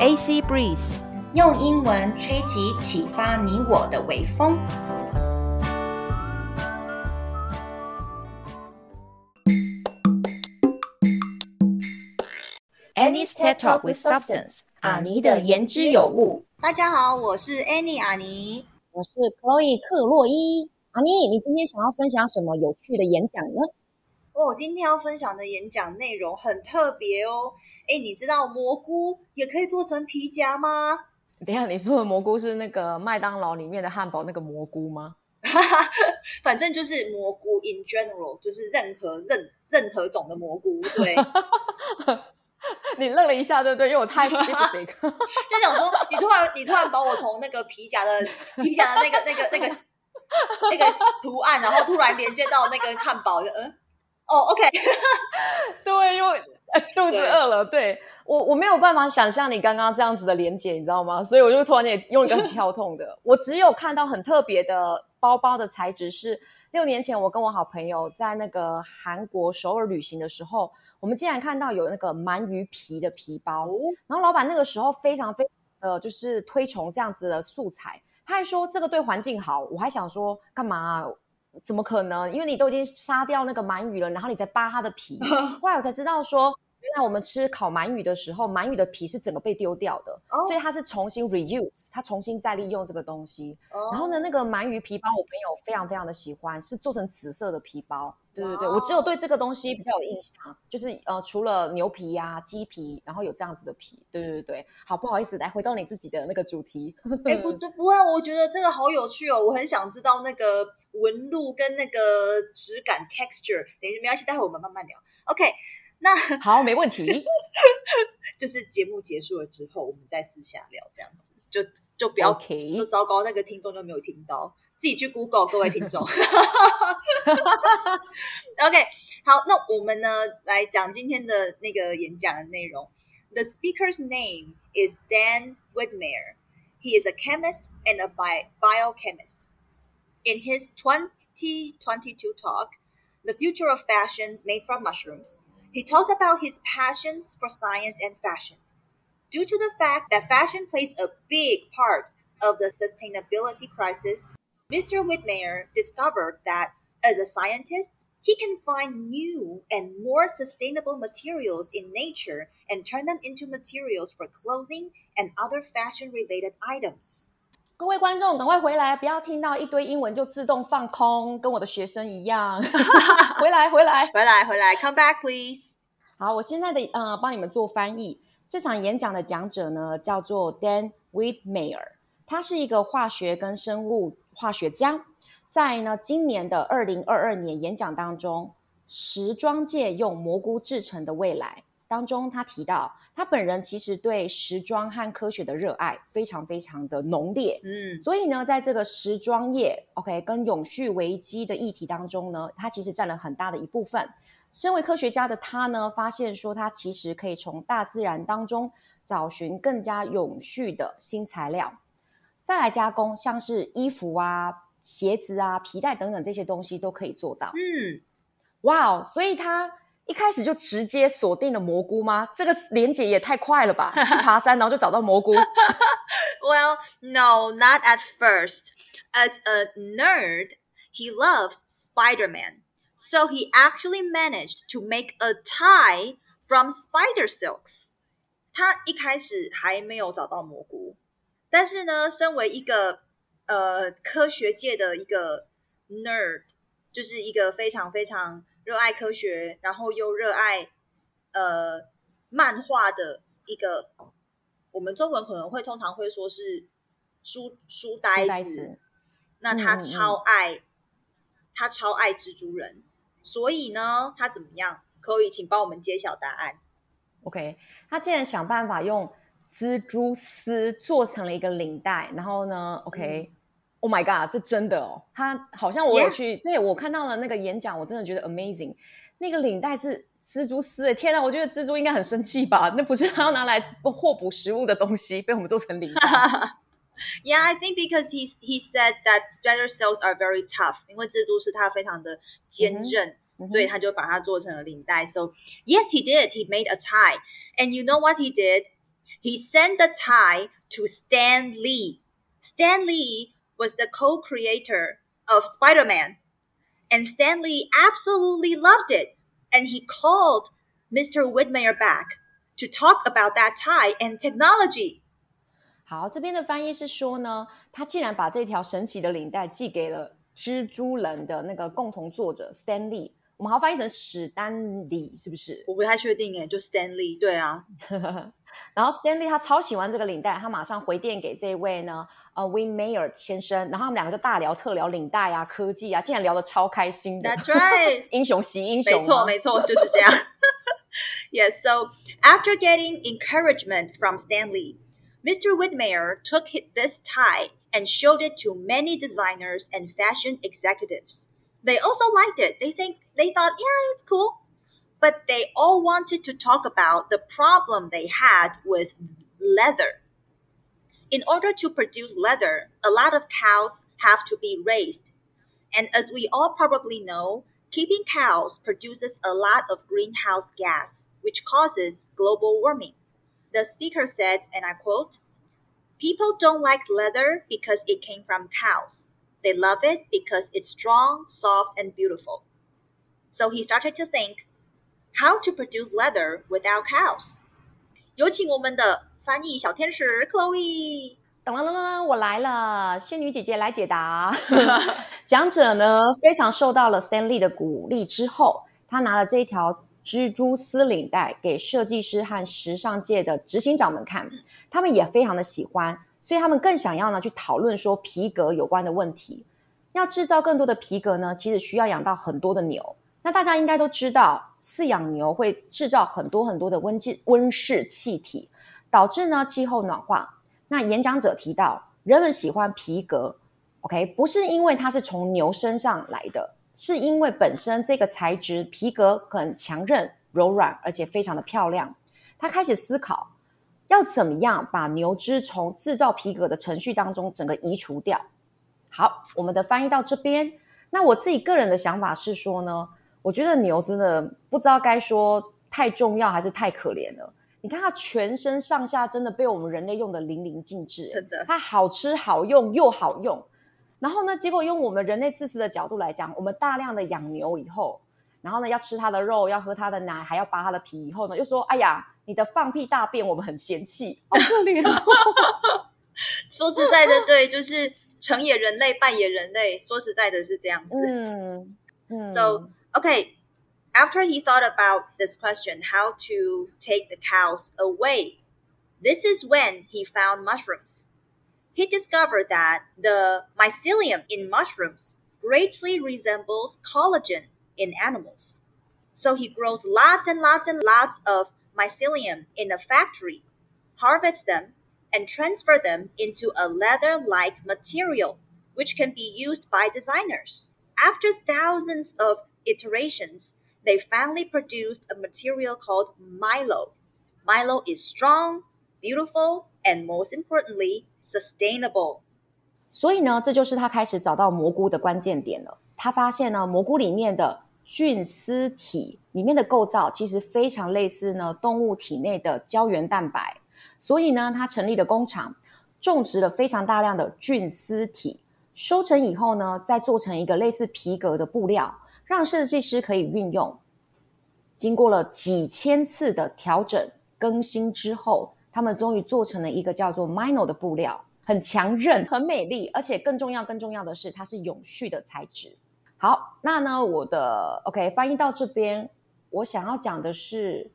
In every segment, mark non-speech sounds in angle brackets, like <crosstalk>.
AC Breeze，用英文吹起启发你我的微风。Annie's TED Talk with Substance，阿尼的言之有物。大家好，我是 Annie 阿尼，我是 Chloe 克洛伊。阿尼，你今天想要分享什么有趣的演讲呢？我、哦、今天要分享的演讲内容很特别哦。哎，你知道蘑菇也可以做成皮夹吗？等一下，你说的蘑菇是那个麦当劳里面的汉堡那个蘑菇吗？<laughs> 反正就是蘑菇，in general，就是任何任任何种的蘑菇。对，<laughs> 你愣了一下，对不对？因为我太 <laughs> specific，就想说，你突然你突然把我从那个皮夹的皮夹的那个那个那个那个图案，然后突然连接到那个汉堡，就嗯。哦、oh，OK，<laughs> 对，因为肚子饿了，对，对我我没有办法想象你刚刚这样子的连结，你知道吗？所以我就突然也用一个很 <laughs> 跳痛的，我只有看到很特别的包包的材质是六年前我跟我好朋友在那个韩国首尔旅行的时候，我们竟然看到有那个鳗鱼皮的皮包，然后老板那个时候非常非常呃就是推崇这样子的素材，他还说这个对环境好，我还想说干嘛啊？怎么可能？因为你都已经杀掉那个鳗鱼了，然后你再扒它的皮。<laughs> 后来我才知道说，原来我们吃烤鳗鱼的时候，鳗鱼的皮是整个被丢掉的，oh. 所以它是重新 reuse，它重新再利用这个东西。Oh. 然后呢，那个鳗鱼皮包我朋友非常非常的喜欢，是做成紫色的皮包。对对对，我只有对这个东西比较有印象，就是呃，除了牛皮呀、啊、鸡皮，然后有这样子的皮。对对对，好，不好意思，来回到你自己的那个主题。哎，不对，不会，我觉得这个好有趣哦，我很想知道那个纹路跟那个质感 texture。等一下没关系，待会我们慢慢聊。OK，那好，没问题。就是节目结束了之后，我们再私下聊，这样子就就不要，Okay. 就糟糕，那个听众就没有听到。自己去 Google，<laughs> <laughs> 各位听众。 OK，好，那我们呢来讲今天的那个演讲的内容。The <laughs> speaker's name is Dan Whitmire. He is a chemist and a bi biochemist. In his 2022 talk, The Future of Fashion Made from Mushrooms, he talked about his passions for science and fashion. Due to the fact that fashion plays a big part of the sustainability crisis, Mr. Whitmire discovered that as a scientist, he can find new and more sustainable materials in nature and turn them into materials for clothing and other fashion-related items. 各位观众，赶快回来！不要听到一堆英文就自动放空，跟我的学生一样。<laughs> 回来，回来，回来，回来！Come back, please. 好，我现在的呃，帮你们做翻译。这场演讲的讲者呢，叫做 Dan Whitmire，他是一个化学跟生物。化学家在呢今年的二零二二年演讲当中，时装界用蘑菇制成的未来当中，他提到他本人其实对时装和科学的热爱非常非常的浓烈，嗯，所以呢，在这个时装业，OK，跟永续危机的议题当中呢，他其实占了很大的一部分。身为科学家的他呢，发现说他其实可以从大自然当中找寻更加永续的新材料。再来加工，像是衣服啊、鞋子啊、皮带等等这些东西都可以做到。嗯，哇哦！所以他一开始就直接锁定了蘑菇吗？这个连结也太快了吧！去爬山然后就找到蘑菇。Well, no, not at first. As a nerd, he loves Spider-Man, so he actually managed to make a tie from spider silks. 他一开始还没有找到蘑菇。但是呢，身为一个呃科学界的一个 nerd，就是一个非常非常热爱科学，然后又热爱呃漫画的一个，我们中文可能会通常会说是书书呆子。那他超爱，他超爱蜘蛛人，所以呢，他怎么样？可以请帮我们揭晓答案。OK，他竟然想办法用。蜘蛛丝做成了一个领带，然后呢 okay, 嗯、my God，这真的哦！他好像我有去，Yeah. 对，我看到了那个演讲，我真的觉得 amazing。那个领带是蜘蛛丝诶，天哪！我觉得蜘蛛应该很生气吧？那不是他要拿来获捕食物的东西，被我们做成领带。 Yeah, I <laughs> think because he he said that spider cells are very tough，因为蜘蛛丝它非常的坚韧，mm hmm. 所以他就把它做成了领带。So yes, he did. He made a tie, and you know what he did? he sent the tie to Stan Lee. Stan Lee was the co-creator of Spider-Man. And Stan Lee absolutely loved it. And he called Mr. Whitmire back to talk about that tie and technology. 好，这边的翻译是说呢，他竟然把这条神奇的领带寄给了蜘蛛人的那个共同作者 Stan Lee。我们好翻译成史丹利，是不是？我不太确定诶，就 Stan Lee，对啊。 <laughs> 然后 Stan Lee 他超喜欢这个领带，他马上回电给这位呢，呃，Whitmire 先生，然后他们两个就大聊特聊领带啊、科技啊，竟然聊得超开心的。That's right，英雄惜英雄，没错没错，就是这样。 yes, <laughs> so after getting encouragement from Stan Lee, Mr. Whitmire took this tie and showed it to many designers and fashion executives. They also liked it. They think they thought, yeah, it's cool. But they all wanted to talk about the problem they had with leather. In order to produce leather, a lot of cows have to be raised. And as we all probably know, keeping cows produces a lot of greenhouse gas, which causes global warming. The speaker said, and I quote, People don't like leather because it came from cows. They love it because it's strong, soft, and beautiful. So he started to think how to produce leather without cows. 有请我们的翻译小天使 Chloe。噔噔噔噔，我来了，仙女姐姐来解答。<laughs> 讲者呢，非常受到了 Stanley 的鼓励之后，他拿了这一条蜘蛛丝领带给设计师和时尚界的执行长们看，他们也非常的喜欢。所以他们更想要呢去讨论说皮革有关的问题。要制造更多的皮革呢，其实需要养到很多的牛。那大家应该都知道，饲养牛会制造很多很多的温气温室气体，导致呢气候暖化。那演讲者提到，人们喜欢皮革，OK，不是因为它是从牛身上来的，是因为本身这个材质皮革很强韧、柔软，而且非常的漂亮。他开始思考。要怎么样把牛只从制造皮革的程序当中整个移除掉？好，我们的翻译到这边。那我自己个人的想法是说呢，我觉得牛真的不知道该说太重要还是太可怜了。你看它全身上下真的被我们人类用的淋漓尽致，真的，它好吃好用又好用。然后呢，结果用我们人类自私的角度来讲，我们大量的养牛以后，然后呢要吃它的肉，要喝它的奶，还要扒它的皮，以后呢又说，哎呀。你的放屁大便，我们很嫌弃，好可怜哦。<laughs> 说实在的，对，就是成也人类，败也人类。说实在的，是这样子。嗯嗯。So, okay, after he thought about this question, how to take the cows away, this is when he found mushrooms. He discovered that the mycelium in mushrooms greatly resembles collagen in animals. So he grows lots and lots and lots of mycelium in a factory, harvests them, and transfer them into a leather-like material, which can be used by designers. After thousands of iterations, they finally produced a material called Milo. Milo is strong, beautiful, and most importantly, sustainable. 所以呢，这就是他开始找到蘑菇的关键点了。他发现呢，蘑菇里面的菌丝体里面的构造其实非常类似呢动物体内的胶原蛋白，所以呢，他成立了工厂，种植了非常大量的菌丝体， 收成以后呢，再做成一个类似皮革的布料，让设计师可以运用。经过了几千次的调整更新之后，他们终于做成了一个叫做 Mino 的布料，很强韧、很美丽，而且更重要、更重要的是，它是永续的材质。好，那呢，我的 OK 翻译到这边，我想要讲的是，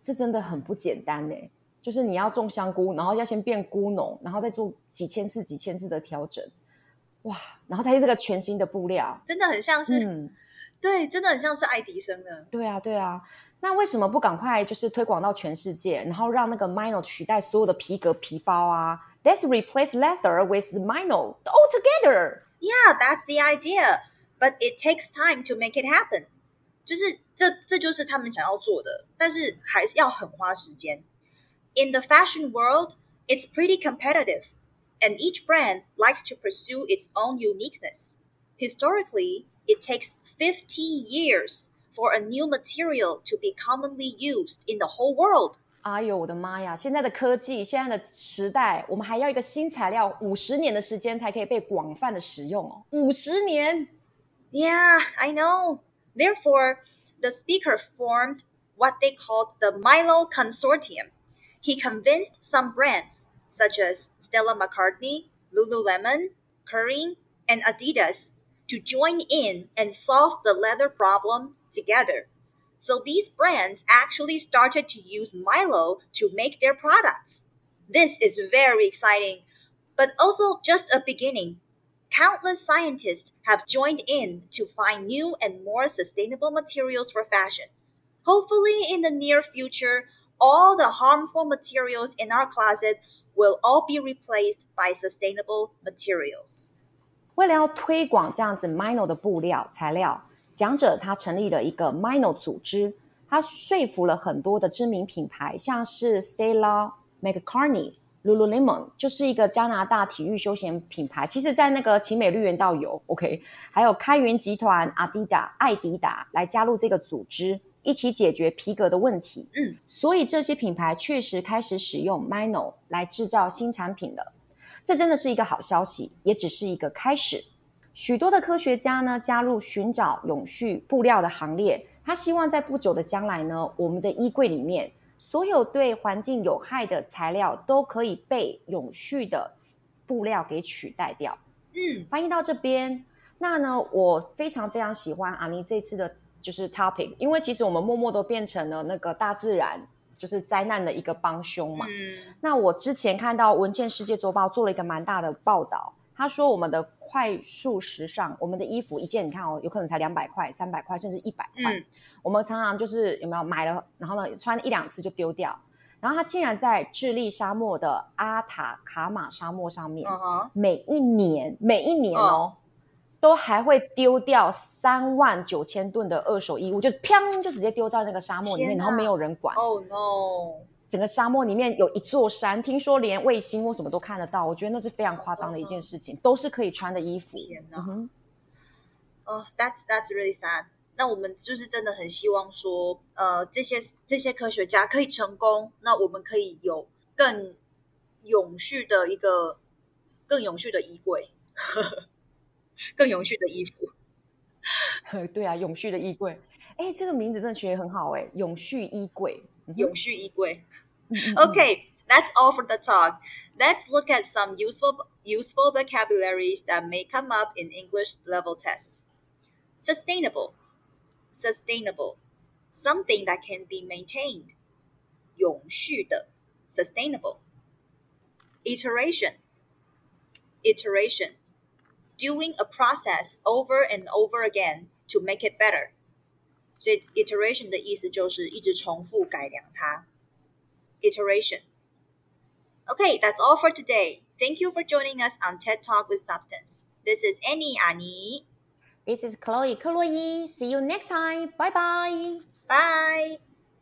这真的很不简单呢。就是你要种香菇，然后要先变菇农，然后再做几千次、几千次的调整，哇！然后它是这个全新的布料，真的很像是，嗯、对，真的很像是爱迪生的。对啊，对啊。那为什么不赶快就是推广到全世界，然后让那个 Mino 取代所有的皮革皮包啊？Let's replace leather with the Mino altogether. Yeah, that's the idea. But it takes time to make it happen. 就是这这就是他们想要做的，但是还是要很花时间。In the fashion world, it's pretty competitive, and each brand likes to pursue its own uniqueness. Historically, it takes 50 years for a new material to be commonly used in the whole world. 哎呦，我的妈呀！现在的科技，现在的时代，我们还要一个新材料五十年的时间才可以被广泛的使用哦。五十年？Yeah, I know. Therefore, the speaker formed what they called the Milo Consortium. He convinced some brands, such as Stella McCartney, Lululemon, Kering, and Adidas, to join in and solve the leather problem together. So these brands actually started to use Milo to make their products. This is very exciting, but also just a beginning. Countless scientists have joined in to find new and more sustainable materials for fashion. Hopefully, in the near future, all the harmful materials in our closet will all be replaced by sustainable materials. 为了要推广这样子，mino 的布料材料。讲者他成立了一个 Mino 组织，他说服了很多的知名品牌，像是 Stella McCartney、Lululemon，就是一个加拿大体育休闲品牌。其实，在那个奇美绿园道有 OK，还有开云集团、阿迪达、爱迪达来加入这个组织，一起解决皮革的问题。嗯，所以这些品牌确实开始使用 Mino 来制造新产品了。这真的是一个好消息，也只是一个开始。许多的科学家呢，加入寻找永续布料的行列。他希望在不久的将来呢，我们的衣柜里面所有对环境有害的材料都可以被永续的布料给取代掉。嗯，翻译到这边，那呢，我非常非常喜欢阿尼这次的就是 topic，因为其实我们默默都变成了那个大自然就是灾难的一个帮凶嘛。嗯，那我之前看到《文件世界周报》做了一个蛮大的报道。他说：“我们的快速时尚，我们的衣服一件，你看哦，有可能才两百块、三百块，甚至一百块。嗯、我们常常就是有没有买了，然后呢穿一两次就丢掉。然后他竟然在智利沙漠的阿塔卡马沙漠上面，每一年每一年哦，嗯、都还会丢掉三万九千吨的二手衣物，就砰就直接丢到那个沙漠里面，然后没有人管。哦 no！整个沙漠里面有一座山，听说连卫星或什么都看得到。我觉得那是非常夸张的一件事情，都是可以穿的衣服。天哪！哦、嗯哼 uh,，That's that's really sad。那我们就是真的很希望说，呃，这些这些科学家可以成功，那我们可以有更永续的一个更永续的衣柜，更永续的衣服。对啊，永续的衣柜。哎，这个名字真的取得很好哎，永续衣柜。永续衣柜。Okay, <laughs> that's all for the talk. Let's look at some useful useful vocabularies that may come up in English level tests. Sustainable, sustainable, something that can be maintained. 永续的 sustainable. Iteration, iteration, doing a process over and over again to make it better. 所以 iteration 的意思就是一直重复改良它。iteration. Okay, that's all for today. Thank you for joining us on TED Talk with Substance. This is Annie Annie. This is Chloe Chloe. See you next time. Bye bye. Bye.